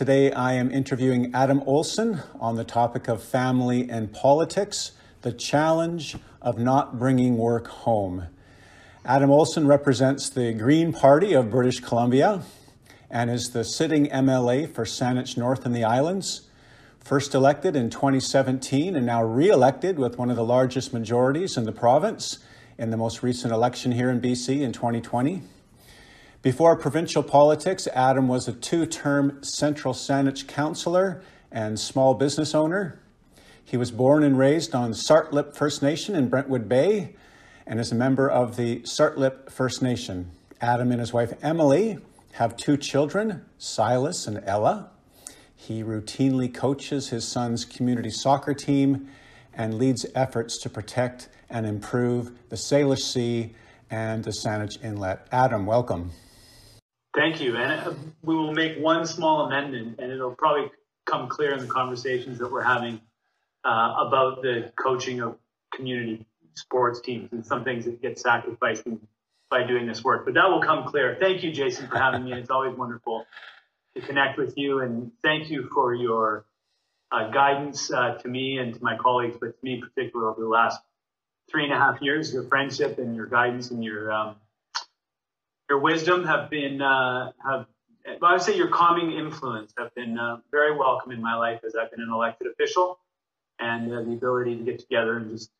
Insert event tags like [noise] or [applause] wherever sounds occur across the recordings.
Today I am interviewing Adam Olsen on the topic of family and politics, the challenge of not bringing work home. Adam Olsen represents the Green Party of British Columbia and is the sitting MLA for Saanich North and the Islands. First elected in 2017 and now re elected with one of the largest majorities in the province in the most recent election here in BC in 2020. Before provincial politics, Adam was a two term Central Saanich councillor and small business owner. He was born and raised on Tsartlip First Nation in Brentwood Bay and is a member of the Tsartlip First Nation. Adam and his wife Emily have two children, Silas and Ella. He routinely coaches his son's community soccer team and leads efforts to protect and improve the Salish Sea and the Saanich Inlet. Adam, welcome. Thank you. And uh, we will make one small amendment, and it'll probably come clear in the conversations that we're having uh, about the coaching of community sports teams and some things that get sacrificed by doing this work. But that will come clear. Thank you, Jason, for having me. It's always wonderful to connect with you, and thank you for your uh, guidance uh, to me and to my colleagues, but to me particularly over the last three and a half years. Your friendship and your guidance and your um, your wisdom have been uh, have I would say your calming influence have been uh, very welcome in my life as I've been an elected official, and uh, the ability to get together and just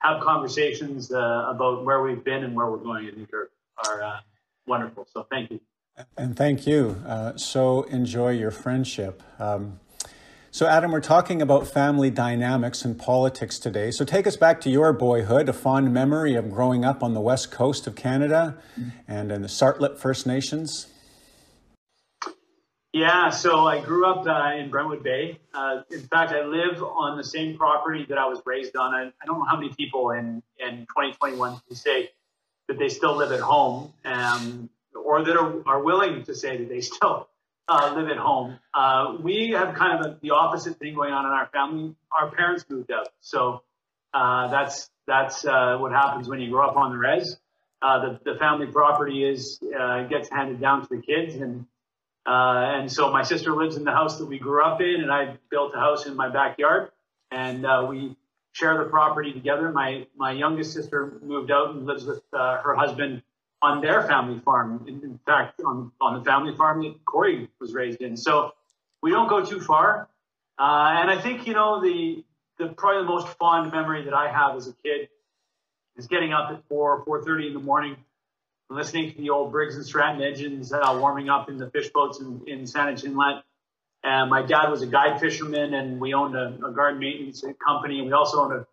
have conversations uh, about where we've been and where we're going. I think are are uh, wonderful. So thank you. And thank you. Uh, so enjoy your friendship. Um, so, Adam, we're talking about family dynamics and politics today. So, take us back to your boyhood, a fond memory of growing up on the west coast of Canada and in the Tsartlip First Nations. Yeah, so I grew up uh, in Brentwood Bay. Uh, in fact, I live on the same property that I was raised on. I, I don't know how many people in, in 2021 can say that they still live at home um, or that are, are willing to say that they still uh, live at home. Uh, we have kind of a, the opposite thing going on in our family. Our parents moved out, so uh, that's that's uh, what happens when you grow up on the res. Uh, the, the family property is uh, gets handed down to the kids, and and so my sister lives in the house that we grew up in, and I built a house in my backyard, and we share the property together. My my youngest sister moved out and lives with her husband on their family farm. In, in, fact, on, on the family farm that Corey was raised in. So we don't go too far. Uh, and I think, you know, the, the probably the most fond memory that I have as a kid is getting up at 4, 4.30 in the morning listening to the old Briggs and Stratton engines uh, warming up in the fish boats in, in Saanich Inlet. And my dad was a guide fisherman, and we owned a, a garden maintenance company. And we also owned a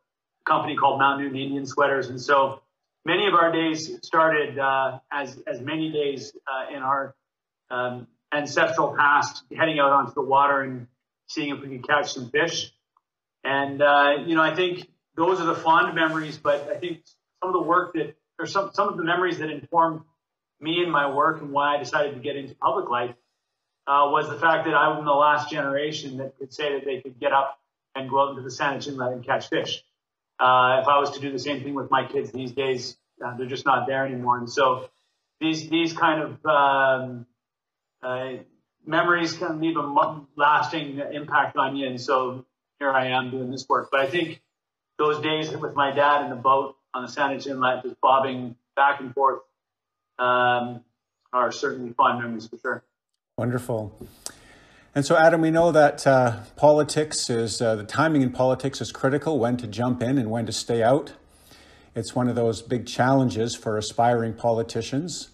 company called Mount Newton Indian Sweaters. And so many of our days started uh, as as many days uh, in our um, ancestral past, heading out onto the water and seeing if we could catch some fish. And uh, you know, I think those are the fond memories. But I think some of the work that, or some some of the memories that informed me and my work and why I decided to get into public life uh, was the fact that I'm the last generation that could say that they could get up and go out into the Saanich Inlet and catch fish. Uh, if I was to do the same thing with my kids these days, uh, they're just not there anymore. And so these these kind of um, uh, memories can leave a lasting impact on you. And so here I am doing this work. But I think those days with my dad in the boat on the Saanich Inlet, just bobbing back and forth, um, are certainly fond memories for sure. Wonderful. And so, Adam, we know that uh, politics is uh, the timing in politics is critical when to jump in and when to stay out. It's one of those big challenges for aspiring politicians.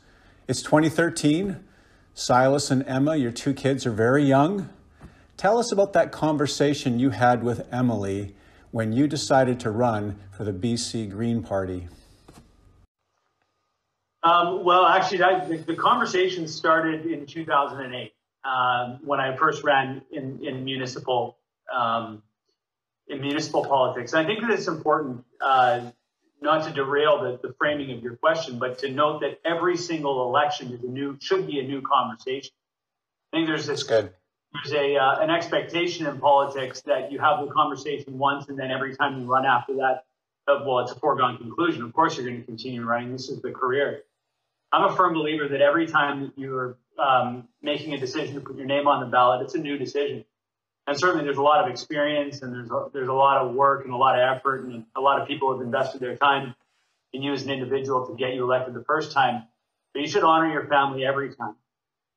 It's 2013. Silas and Emma, your two kids, are very young. Tell us about that conversation you had with Emily when you decided to run for the BC Green Party. Um, well, actually, that, the, the conversation started in 2008 um, when I first ran in, in municipal um, in municipal politics. And I think that it's important uh, not to derail the, the, framing of your question, but to note that every single election is a new should be a new conversation. I think there's this good. there's a uh, an expectation in politics that you have the conversation once, and then every time you run after that, uh, well, it's a foregone conclusion. Of course, you're going to continue running. This is the career. I'm a firm believer that every time that you're um, making a decision to put your name on the ballot, it's a new decision. And certainly there's a lot of experience and there's a, there's a lot of work and a lot of effort and a lot of people have invested their time in you as an individual to get you elected the first time. But you should honor your family every time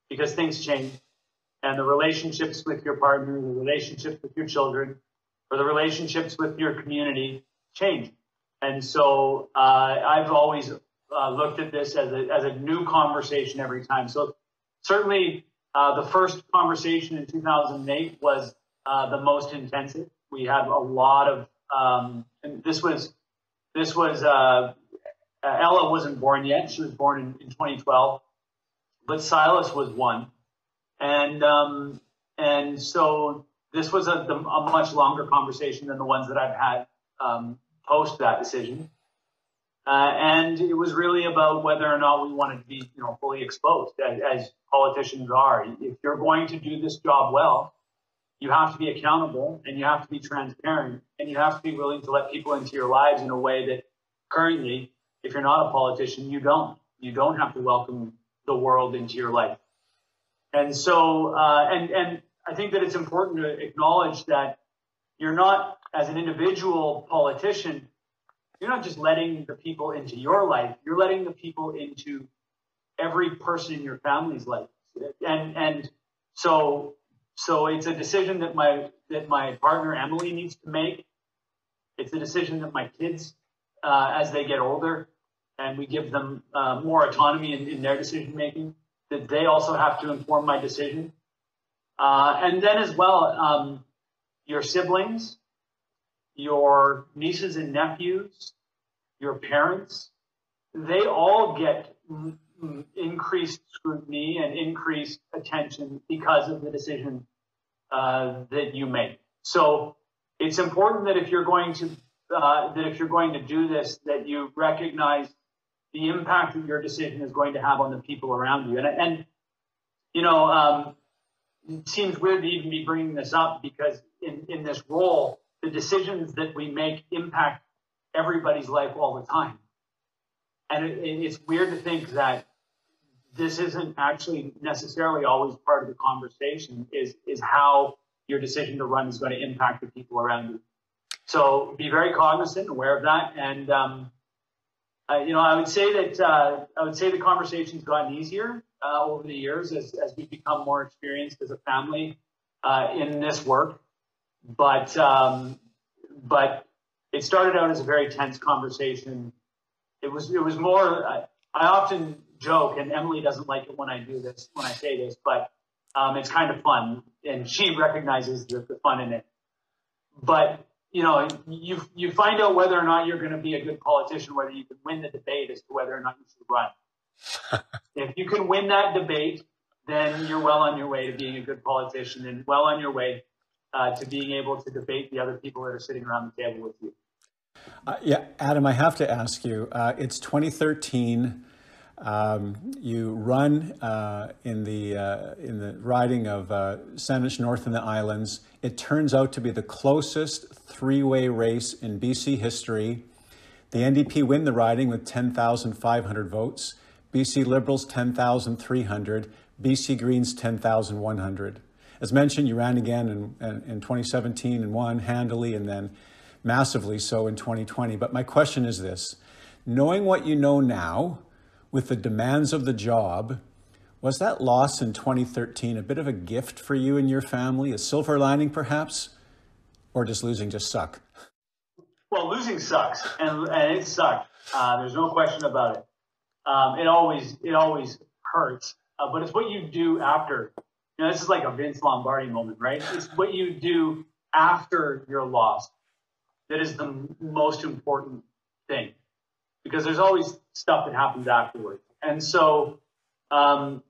because things change and the relationships with your partner, the relationships with your children, or the relationships with your community change. And so uh, I've always uh, looked at this as a, as a new conversation every time. So certainly uh, the first conversation in 2008 was uh, the most intensive. We had a lot of, um, and this was, this was, uh, Ella wasn't born yet. She was born in, in 2012, but Silas was one. And, um, and so this was a, a, much longer conversation than the ones that I've had um, post that decision. Uh, and it was really about whether or not we wanted to be, you know, fully exposed as, as, politicians are. If you're going to do this job well, you have to be accountable and you have to be transparent and you have to be willing to let people into your lives in a way that currently, if you're not a politician, you don't. You don't have to welcome the world into your life. And so, uh, and and I think that it's important to acknowledge that you're not, as an individual politician, you're not just letting the people into your life, you're letting the people into every person in your family's life. And and so so it's a decision that my that my partner Emily needs to make. It's a decision that my kids, uh, as they get older, and we give them uh, more autonomy in, in their decision making, that they also have to inform my decision. Uh, and then as well, um, your siblings, your nieces and nephews, your parents, they all get increased scrutiny and increased attention because of the decision uh, that you make. So it's important that if you're going to uh, that if you're going to do this, that you recognize the impact that your decision is going to have on the people around you. And, and you know, um, it seems weird to even be bringing this up because in, in this role, the decisions that we make impact everybody's life all the time. And it, it's weird to think that this isn't actually necessarily always part of the conversation is, is how your decision to run is going to impact the people around you. So be very cognizant, and aware of that. And, um, you know, I would say that uh, I would say the conversation's gotten easier uh, over the years as, as we become more experienced as a family uh, in this work. But um, but it started out as a very tense conversation. It was it was more. I, I often joke, and Emily doesn't like it when I do this when I say this, but um, it's kind of fun, and she recognizes the, the fun in it. But you know, you you find out whether or not you're going to be a good politician, whether you can win the debate as to whether or not you should run. [laughs] if you can win that debate, then you're well on your way to being a good politician and well on your way uh, to being able to debate the other people that are sitting around the table with you. Uh, yeah, Adam, I have to ask you. Uh, it's 2013. Um, you run uh, in the uh, in the riding of uh, Saanich North in the Islands. It turns out to be the closest three-way race in BC history. The NDP win the riding with 10,500 votes. BC Liberals 10,300. BC Greens 10,100. As mentioned, you ran again in, in, in 2017 and won handily, and then massively so in 2020. But my question is this: knowing what you know now with the demands of the job, was that loss in 2013 a bit of a gift for you and your family, a silver lining perhaps, or does losing just suck? Well, losing sucks, and, and it sucked. Uh, there's no question about it. Um, it always it always hurts, uh, but it's what you do after. Know, this is like a Vince Lombardi moment, right? It's what you do after you're lost that is the most important thing because there's always stuff that happens afterwards. And so um,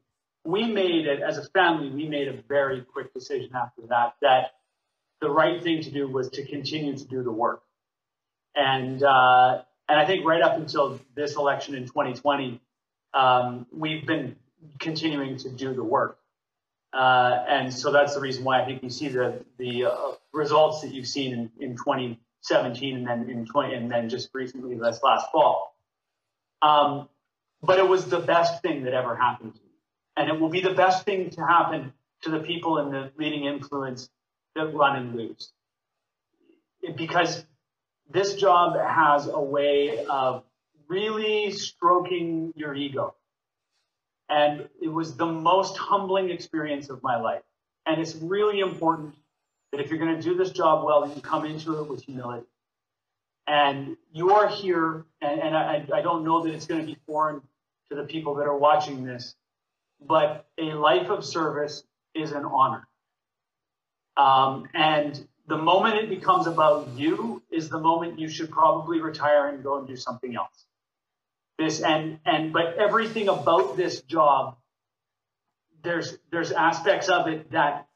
we made it as a family, we made a very quick decision after that that the right thing to do was to continue to do the work. And uh, and I think right up until this election in 2020, um, we've been continuing to do the work. Uh, and so that's the reason why I think you see the the uh, results that you've seen in, in 20 17 and then in 20 and then just recently this last fall. Um, but it was the best thing that ever happened to me. And it will be the best thing to happen to the people in the leading influence that run and lose. Because this job has a way of really stroking your ego. And it was the most humbling experience of my life. And it's really important that if you're going to do this job well, you come into it with humility. And you are here, and, and I, I don't know that it's going to be foreign to the people that are watching this, but a life of service is an honor. Um, and the moment it becomes about you is the moment you should probably retire and go and do something else. This and and but everything about this job, there's there's aspects of it that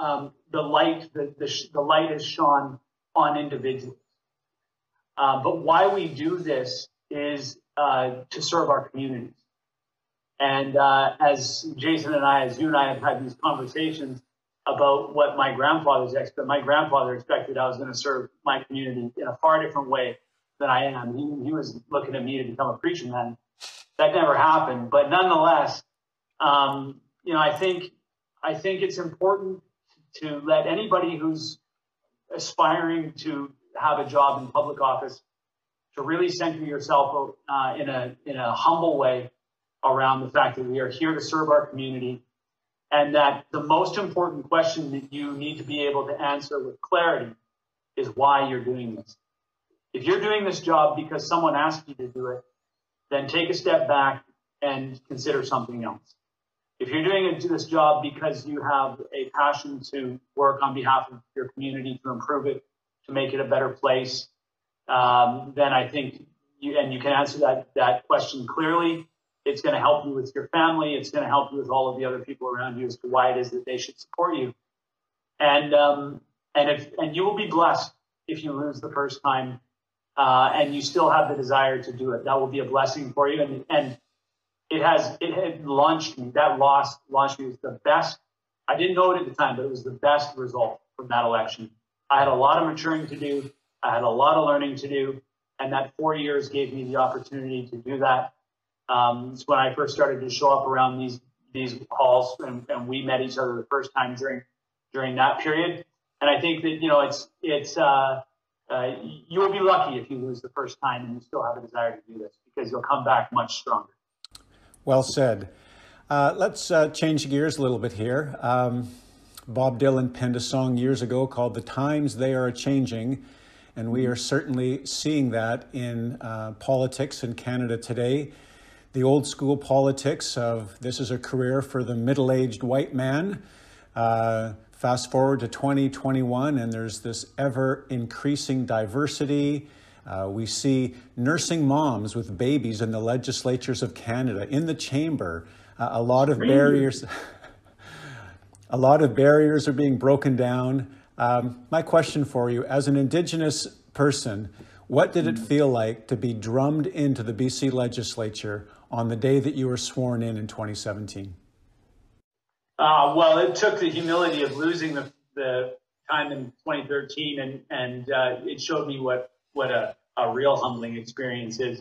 um, the light the, the the light is shone on individuals. Uh, but why we do this is uh, to serve our communities. And uh, as Jason and I, as you and I have had these conversations about what my grandfather's expected, my grandfather expected I was going to serve my community in a far different way than I am. He, he was looking at me to become a preacher man. That never happened. But nonetheless, um, you know, I think I think it's important to let anybody who's aspiring to have a job in public office to really center yourself uh, in a in a humble way around the fact that we are here to serve our community and that the most important question that you need to be able to answer with clarity is why you're doing this. If you're doing this job because someone asked you to do it, then take a step back and consider something else. If you're doing this job because you have a passion to work on behalf of your community to improve it, to make it a better place, um, then I think you, and you can answer that, that question clearly, it's going to help you with your family. It's going to help you with all of the other people around you as to why it is that they should support you. And, um, and if, and you will be blessed if you lose the first time, uh, and you still have the desire to do it. That will be a blessing for you. And, and it has, it had launched me. That loss launched me. It was the best. I didn't know it at the time, but it was the best result from that election. I had a lot of maturing to do. I had a lot of learning to do. And that four years gave me the opportunity to do that. Um, it's when I first started to show up around these these halls, and, and we met each other the first time during during that period. And I think that you know it's it's uh, uh, you will be lucky if you lose the first time and you still have a desire to do this because you'll come back much stronger. Well said. Uh, let's uh, change gears a little bit here. Um, Bob Dylan penned a song years ago called "The Times They Are Changing." And we are certainly seeing that in uh, politics in Canada today the old school politics of this is a career for the middle aged white man. Uh, fast forward to 2021, and there's this ever increasing diversity. Uh, we see nursing moms with babies in the legislatures of Canada, in the chamber. Uh, a lot of barriers. [laughs] a lot of barriers are being broken down. Um, my question for you, as an Indigenous person, what did it feel like to be drummed into the BC legislature on the day that you were sworn in in 2017? Uh, well, it took the humility of losing the, the time in 2013, and and uh, it showed me what what a, a real humbling experience is.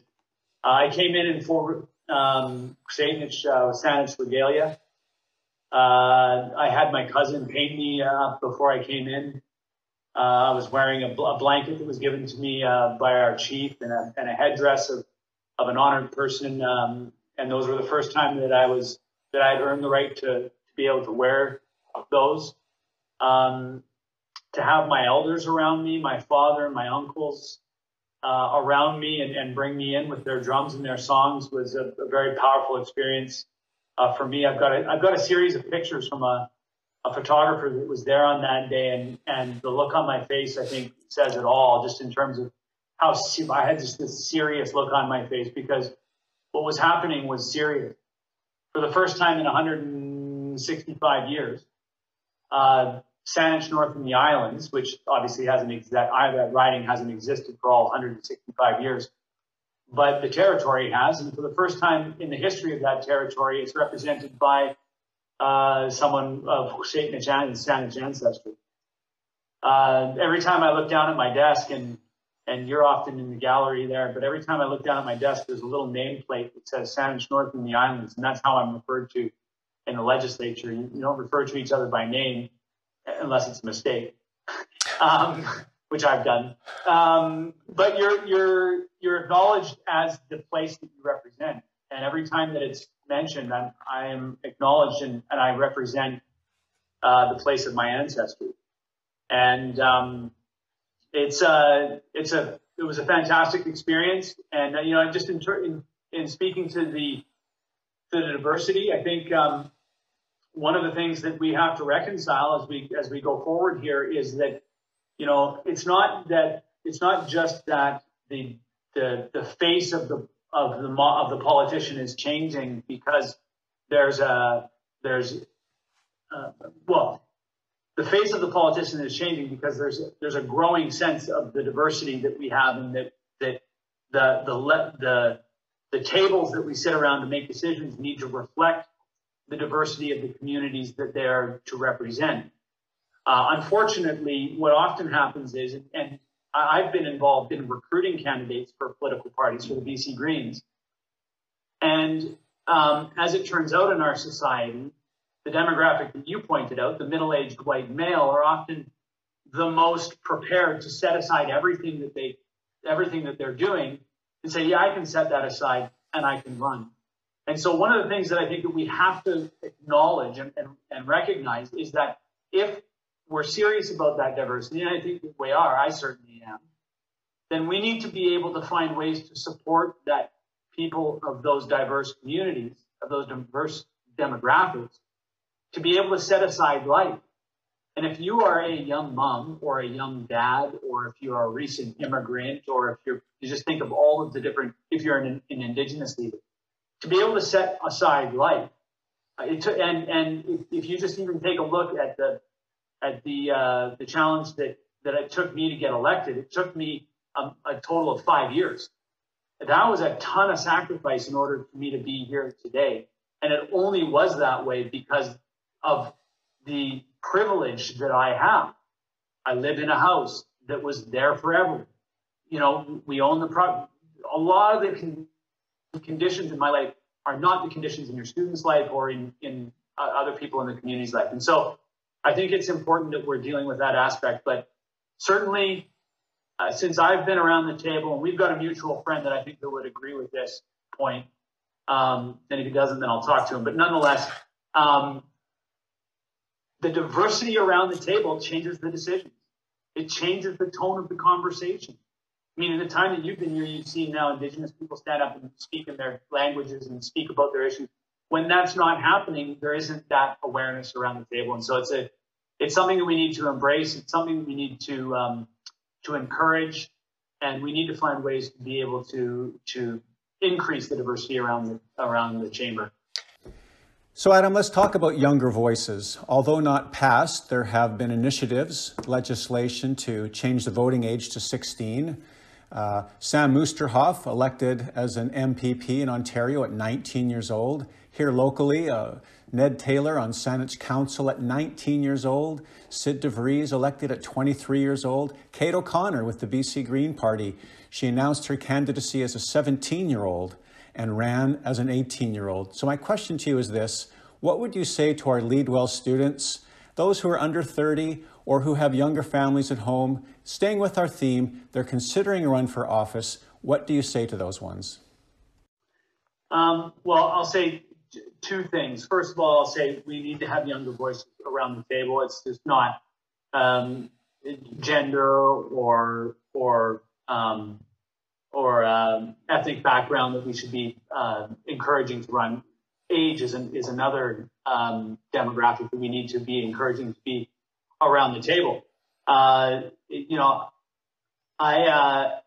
Uh, I came in in for um, Satanich, uh, regalia. Uh, I had my cousin paint me uh, before I came in. Uh, I was wearing a, bl- a, blanket that was given to me uh, by our chief and a, and a headdress of of an honored person. Um, and those were the first time that I was that I had earned the right to be able to wear those. Um, to have my elders around me, my father, and my uncles uh, around me, and, and, bring me in with their drums and their songs was a, a very powerful experience uh, for me. I've got a, I've got a series of pictures from a, a photographer that was there on that day, and and the look on my face I think says it all, just in terms of how I had just this serious look on my face because what was happening was serious. For the first time in 165 years, uh, Saanich North in the Islands, which obviously hasn't that that riding hasn't existed for all 165 years, but the territory has, and for the first time in the history of that territory, it's represented by uh, someone of Saanich ancestry. Uh, every time I look down at my desk and and you're often in the gallery there. But every time I look down at my desk, there's a little nameplate that says Saanich North and the Islands, and that's how I'm referred to in the legislature. You, you don't refer to each other by name unless it's a mistake, [laughs] um, which I've done. Um, but you're you're you're acknowledged as the place that you represent, and every time that it's mentioned, I'm I am acknowledged and, and I represent uh, the place of my ancestry, and um, it's a uh, it's a it was a fantastic experience, and uh, you know just in, in in speaking to the to the diversity, I think um, one of the things that we have to reconcile as we as we go forward here is that you know it's not that it's not just that the the the face of the of the of the politician is changing because there's a there's uh, well the face of the politician is changing because there's there's a growing sense of the diversity that we have and that that the the the the tables that we sit around to make decisions need to reflect the diversity of the communities that they're to represent. Uh, unfortunately, what often happens is, and I've been involved in recruiting candidates for political parties for the BC Greens. And um, as it turns out in our society, the demographic that you pointed out, the middle aged white male, are often the most prepared to set aside everything that they everything that they're doing and say, yeah, I can set that aside and I can run. And so one of the things that I think that we have to acknowledge and, and, and recognize is that if we're serious about that diversity, and I think we are, I certainly am, then we need to be able to find ways to support that people of those diverse communities, of those diverse demographics, to be able to set aside life. And if you are a young mom or a young dad, or if you are a recent immigrant, or if you're, you just think of all of the different, if you're an, an indigenous leader, to be able to set aside life. Uh, it took, and and if, if, you just even take a look at the at the uh, the challenge that that it took me to get elected, it took me a, a total of five years. That was a ton of sacrifice in order for me to be here today, and it only was that way because of the privilege that I have. I live in a house that was there forever. You know, we own the property. A lot of the con- conditions in my life are not the conditions in your student's life or in, in uh, other people in the community's life. And so I think it's important that we're dealing with that aspect. But certainly, uh, since I've been around the table, and we've got a mutual friend that I think that would agree with this point, um, and if he doesn't, then I'll talk to him. But nonetheless, um, the diversity around the table changes the decisions. It changes the tone of the conversation. I mean, in the time that you've been here, you've seen now Indigenous people stand up and speak in their languages and speak about their issues. When that's not happening, there isn't that awareness around the table, and so it's a it's something that we need to embrace. It's something that we need to um, to encourage, and we need to find ways to be able to to increase the diversity around the around the chamber. So, Adam, let's talk about younger voices. Although not passed, there have been initiatives, legislation to change the voting age to 16. Uh, Sam Oosterhoff, elected as an MPP in Ontario at 19 years old. Here locally, uh, Ned Taylor on Saanich Council at 19 years old. Sid DeVries, elected at 23 years old. Kate O'Connor with the BC Green Party. She announced her candidacy as a 17 year old and ran as an 18 year old. So, my question to you is this What would you say to our Lead Well students, those who are under 30 or who have younger families at home, staying with our theme, they're considering a run for office. What do you say to those ones? Um, well, I'll say two things. First of all, I'll say we need to have younger voices around the table. It's just not um, gender or or um, or um, ethnic background that we should be uh, encouraging to run. Age is, an, is another um, demographic that we need to be encouraging to be around the table. Uh, you know, I uh,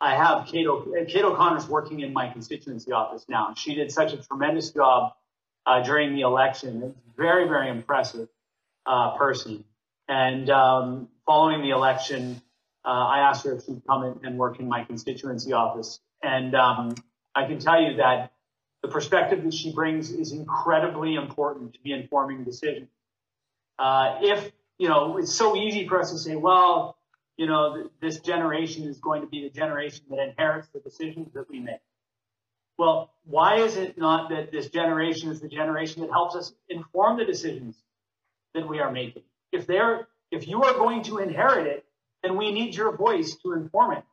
I have Kate, o- Kate O'Connor's working in my constituency office now. She did such a tremendous job uh, during the election. Very very impressive uh, person. And um, following the election, uh, I asked her if she'd come in and work in my constituency office. And um, I can tell you that the perspective that she brings is incredibly important to be informing decisions. Uh, if you know, it's so easy for us to say, well, you know, this generation is going to be the generation that inherits the decisions that we make. Well, why is it not that this generation is the generation that helps us inform the decisions that we are making? If they're, if you are going to inherit it, then we need your voice to inform it.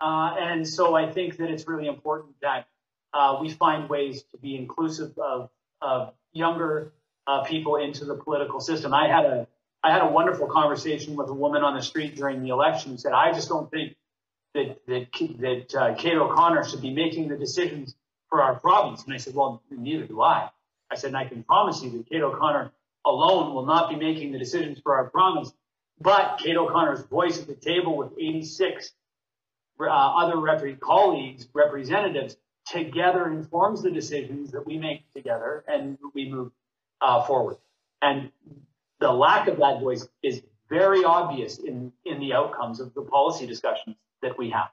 Uh, and so I think that it's really important that uh, we find ways to be inclusive of, of younger uh, people into the political system. I had a I had a wonderful conversation with a woman on the street during the election who said, "I just don't think that that that uh, Kate O'Connor should be making the decisions for our province." And I said, "Well, neither do I." I said, "And I can promise you that Kate O'Connor alone will not be making the decisions for our province, but Kate O'Connor's voice at the table with 86 uh, other colleagues, representatives, together informs the decisions that we make together and we move uh, forward. And the lack of that voice is very obvious in, in the outcomes of the policy discussions that we have.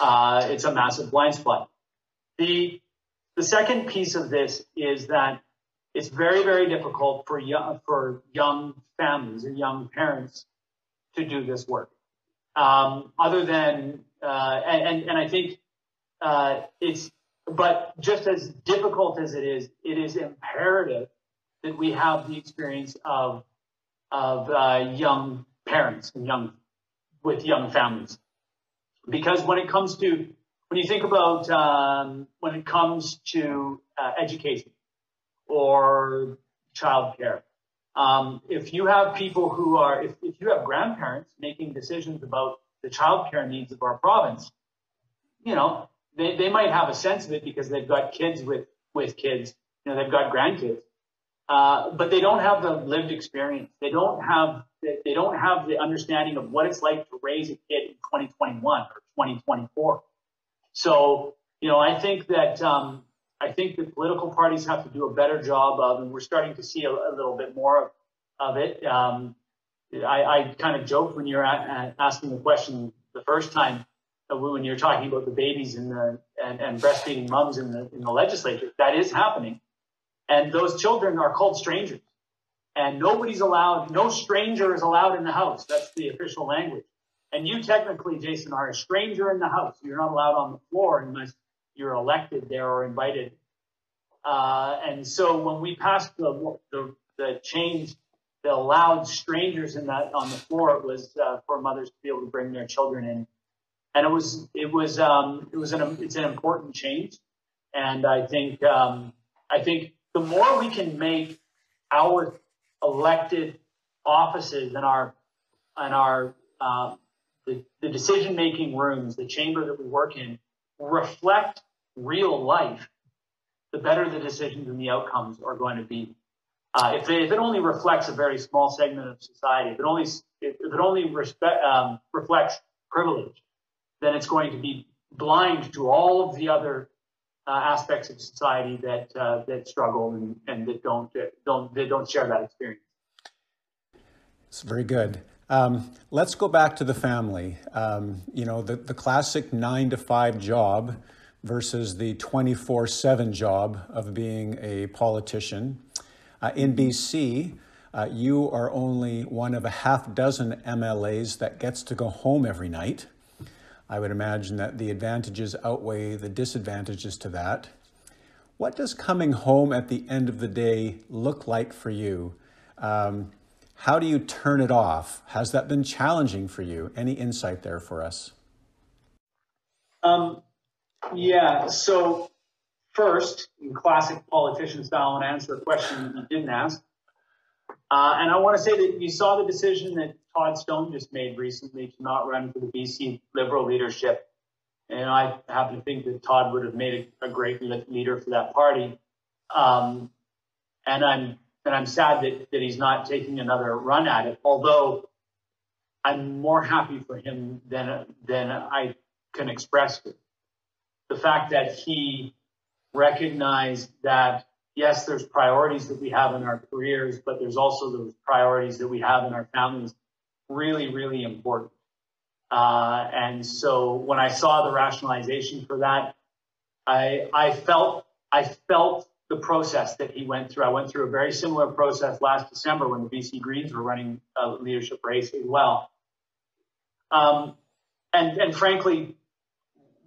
Uh, it's a massive blind spot. The, the second piece of this is that it's very, very difficult for young, for young families and young parents to do this work. Um, other than, uh, and, and I think uh, it's, but just as difficult as it is, it is imperative that we have the experience of of uh, young parents and young with young families, because when it comes to when you think about um, when it comes to uh, education or childcare, um, if you have people who are if, if you have grandparents making decisions about the childcare needs of our province, you know they, they might have a sense of it because they've got kids with with kids, you know they've got grandkids uh, but they don't have the lived experience. They don't have they don't have the understanding of what it's like to raise a kid in 2021 or 2024. So you know, I think that um, I think that political parties have to do a better job of, and we're starting to see a, a little bit more of, of it. Um, I, I kind of joked when you're asking the question the first time uh, when you're talking about the babies and the and, and breastfeeding moms in the in the legislature. That is happening. And those children are called strangers. And nobody's allowed, no stranger is allowed in the house. That's the official language. And you technically, Jason, are a stranger in the house. You're not allowed on the floor unless you're elected there or invited. Uh, and so when we passed the, the, the change that allowed strangers in that on the floor, it was uh, for mothers to be able to bring their children in. And it was, it was, um, it was an, it's an important change. And I think, um, I think the more we can make our elected offices and our and our uh, the, the decision making rooms, the chamber that we work in, reflect real life, the better the decisions and the outcomes are going to be. Uh, if, if, it only reflects a very small segment of society, if it only if, if it only respect, um, reflects privilege, then it's going to be blind to all of the other uh, aspects of society that uh, that struggle and, and that don't don't they don't share that experience. It's very good. Um, let's go back to the family. Um, you know, the, the classic nine to five job versus the 24 7 job of being a politician. Uh, in BC, uh, you are only one of a half dozen MLAs that gets to go home every night. I would imagine that the advantages outweigh the disadvantages to that. What does coming home at the end of the day look like for you? Um, how do you turn it off? Has that been challenging for you? Any insight there for us? Um, yeah, so first, in classic politician style, and answer a question you didn't ask. Uh, and I want to say that you saw the decision that Todd Stone just made recently to not run for the BC Liberal leadership. And I happen to think that Todd would have made a, a great leader for that party. Um, and I'm and I'm sad that, that he's not taking another run at it. Although I'm more happy for him than than I can express. The fact that he recognized that yes, there's priorities that we have in our careers, but there's also those priorities that we have in our families. Really, really important. Uh, and so when I saw the rationalization for that, I, I felt, I felt the process that he went through. I went through a very similar process last December when the BC Greens were running a leadership race as well. Um, and, and frankly,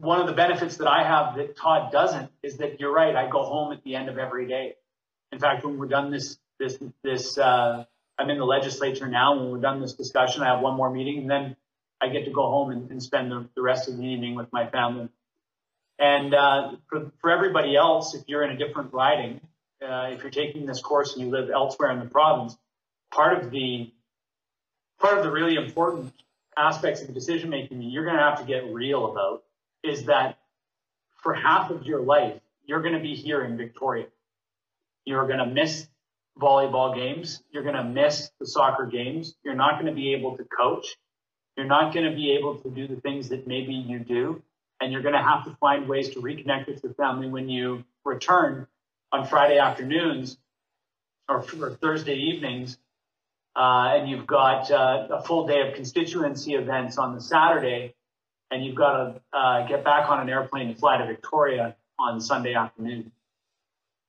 one of the benefits that I have that Todd doesn't is that you're right. I go home at the end of every day. In fact, when we're done this, this, this, uh, I'm in the legislature now. When we're done this discussion, I have one more meeting and then I get to go home and, and spend the, the, rest of the evening with my family. And uh, for, for everybody else, if you're in a different riding, uh, if you're taking this course and you live elsewhere in the province, part of the part of the really important aspects of decision making you're going to have to get real about is that for half of your life, you're going to be here in Victoria. You're going to miss volleyball games. You're going to miss the soccer games. You're not going to be able to coach. You're not going to be able to do the things that maybe you do. And you're going to have to find ways to reconnect with your family when you return on Friday afternoons or, or Thursday evenings. Uh, and you've got uh, a full day of constituency events on the Saturday and you've got to uh, get back on an airplane and fly to Victoria on Sunday afternoon.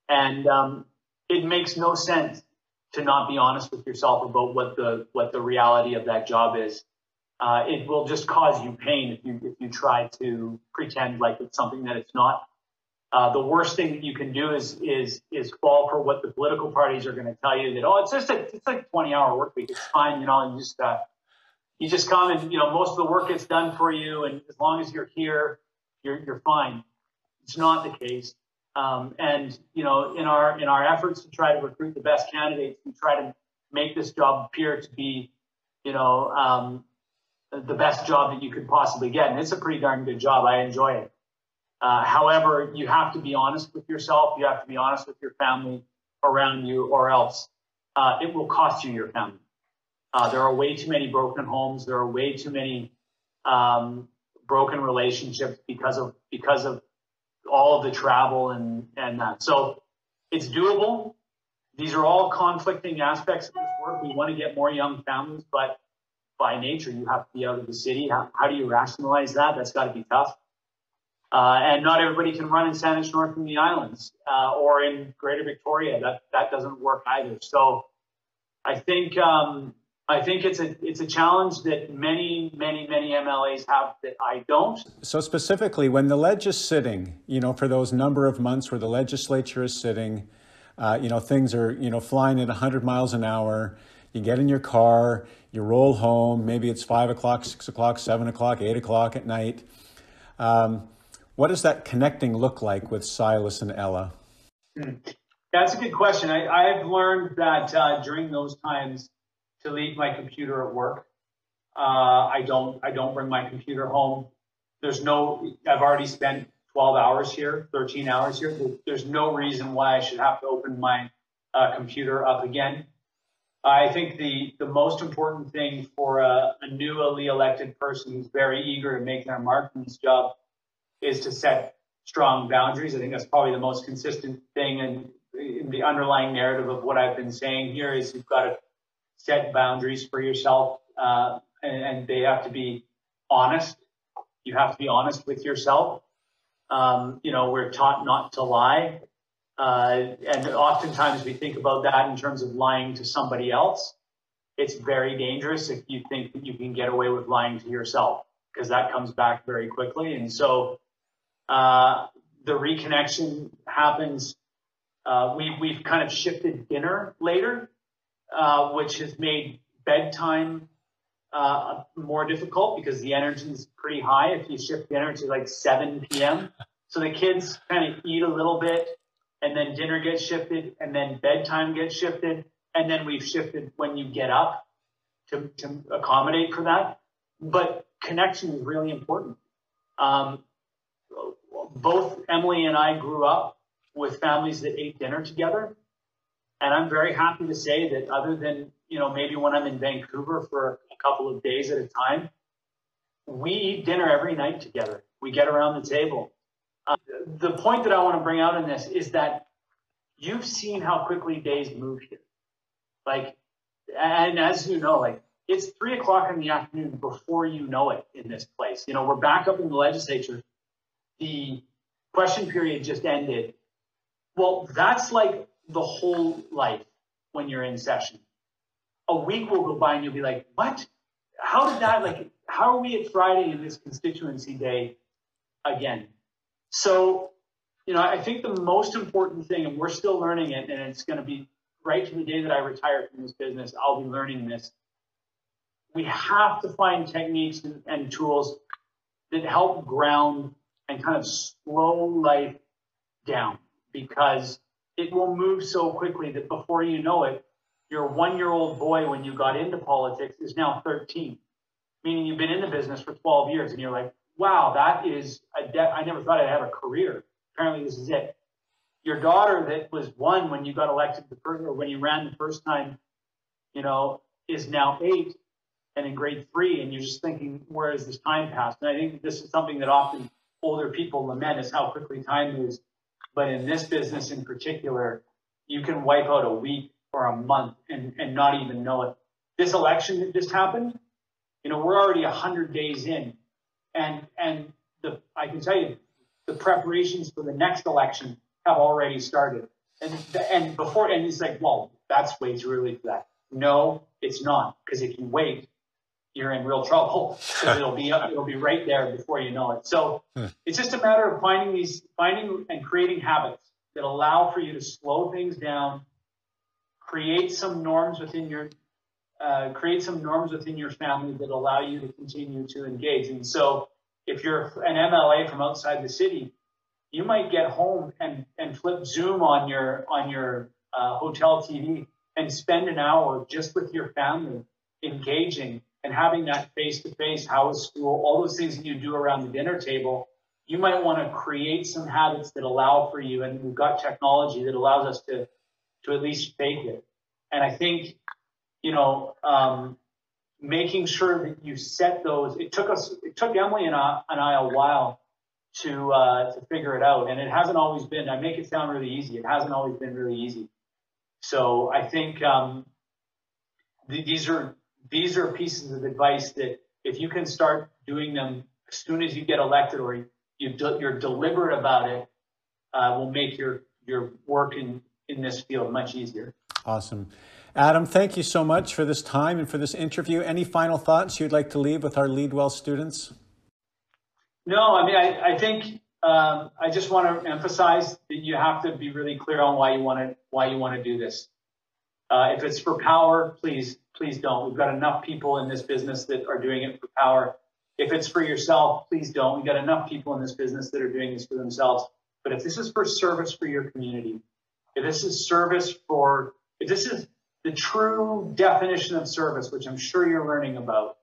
And um, it makes no sense to not be honest with yourself about what the what the reality of that job is. Uh, it will just cause you pain if you if you try to pretend like it's something that it's not. Uh, the worst thing that you can do is is is fall for what the political parties are going to tell you that oh it's just a it's like a 20 hour work week it's fine you know and just uh, you just come and you know most of the work gets done for you, and as long as you're here, you're you're fine. It's not the case. Um, and you know, in our in our efforts to try to recruit the best candidates, we try to make this job appear to be, you know, um, the best job that you could possibly get. And it's a pretty darn good job. I enjoy it. Uh, however, you have to be honest with yourself. You have to be honest with your family around you, or else uh, it will cost you your family. Uh, there are way too many broken homes. There are way too many um, broken relationships because of because of all of the travel and and that. So it's doable. These are all conflicting aspects of this work. We want to get more young families, but by nature, you have to be out of the city. How, how do you rationalize that? That's got to be tough. Uh, and not everybody can run in Saanich North in the islands uh, or in Greater Victoria. That that doesn't work either. So I think um, I think it's a it's a challenge that many many many MLAs have that I don't. So specifically, when the ledge is sitting, you know, for those number of months where the legislature is sitting, uh, you know, things are you know flying at 100 miles an hour. You get in your car, you roll home. Maybe it's five o'clock, six o'clock, seven o'clock, eight o'clock at night. Um, what does that connecting look like with Silas and Ella? Hmm. That's a good question. I, have learned that uh, during those times to leave my computer at work. Uh, I don't I don't bring my computer home. There's no I've already spent 12 hours here, 13 hours here. There's no reason why I should have to open my uh, computer up again. I think the the most important thing for a, a newly elected person who's very eager to make their mark in this job is to set strong boundaries. I think that's probably the most consistent thing and in the underlying narrative of what I've been saying here is you've got to set boundaries for yourself, uh, and, and, they have to be honest. You have to be honest with yourself. Um, you know, we're taught not to lie. Uh, and oftentimes we think about that in terms of lying to somebody else. It's very dangerous if you think that you can get away with lying to yourself because that comes back very quickly. And so uh, the reconnection happens. Uh, we, we've kind of shifted dinner later uh, which has made bedtime uh, more difficult because the energy is pretty high if you shift dinner to like 7 p.m. So the kids kind of eat a little bit and then dinner gets shifted and then bedtime gets shifted. And then we've shifted when you get up to, to accommodate for that. But connection is really important. Um, both Emily and I grew up with families that ate dinner together. And I'm very happy to say that other than, you know, maybe when I'm in Vancouver for a couple of days at a time, we eat dinner every night together. We get around the table. Uh, the point that I want to bring out in this is that you've seen how quickly days move here. Like, and as you know, like it's three o'clock in the afternoon before you know it in this place. You know, we're back up in the legislature. The question period just ended. Well, that's like the whole life when you're in session. A week will go by and you'll be like, what? how did that like? How are we at Friday in this constituency day again? So, you know, I think the most important thing, and we're still learning it, and it's going to be right to the day that I retire from this business, I'll be learning this. We have to find techniques and, and tools that help ground and kind of slow life down because it will move so quickly that before you know it, your one year old boy, when you got into politics, is now 13, meaning you've been in the business for 12 years and you're like, wow, that is a de- I never thought I'd have a career. Apparently, this is it. Your daughter that was one when you got elected the first, or when you ran the first time, you know, is now eight and in grade three, and you're just thinking, where has this time passed? And I think this is something that often older people lament is how quickly time moves. But in this business in particular, you can wipe out a week or a month and, and not even know it. This election that just happened, you know, we're already 100 days in. And, and the, I can tell you, the preparations for the next election have already started. And, and before, and it's like, well, that's way too early for that. No, it's not. Because if you wait, you're in real trouble [laughs] because it'll be it'll be right there before you know it. So hmm. it's just a matter of finding these finding and creating habits that allow for you to slow things down, create some norms within your uh, create some norms within your family that allow you to continue to engage. And so if you're an MLA from outside the city, you might get home and, and flip Zoom on your on your uh, hotel TV and spend an hour just with your family engaging and having that face to face, how is school, all those things that you do around the dinner table, you might want to create some habits that allow for you. And we've got technology that allows us to, to at least fake it. And I think, you know, um, making sure that you set those, it took us, it took Emily and I, and I a while to, uh, to figure it out. And it hasn't always been, I make it sound really easy. It hasn't always been really easy. So I think, um, th- these are these are pieces of advice that if you can start doing them as soon as you get elected or you de- you're deliberate about it, uh, will make your your work in in this field much easier. Awesome. Adam, thank you so much for this time and for this interview. Any final thoughts you'd like to leave with our Lead Well students? No, I mean, I, I think um, I just want to emphasize that you have to be really clear on why you want to why you want to do this. Uh, if it's for power, please, please don't. We've got enough people in this business that are doing it for power. If it's for yourself, please don't. We've got enough people in this business that are doing this for themselves. But if this is for service for your community, if this is service for, if this is the true definition of service, which I'm sure you're learning about,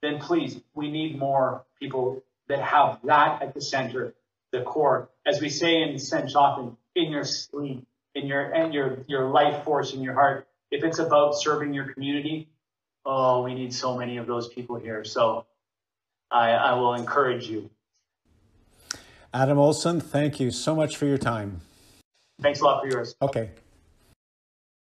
then please, we need more people that have that at the center, the core. As we say in Conshohocken, in your sleep, in your and your your life force in your heart. If it's about serving your community, oh, we need so many of those people here. So I, I will encourage you. Adam Olsen, thank you so much for your time. Thanks a lot for yours. Okay.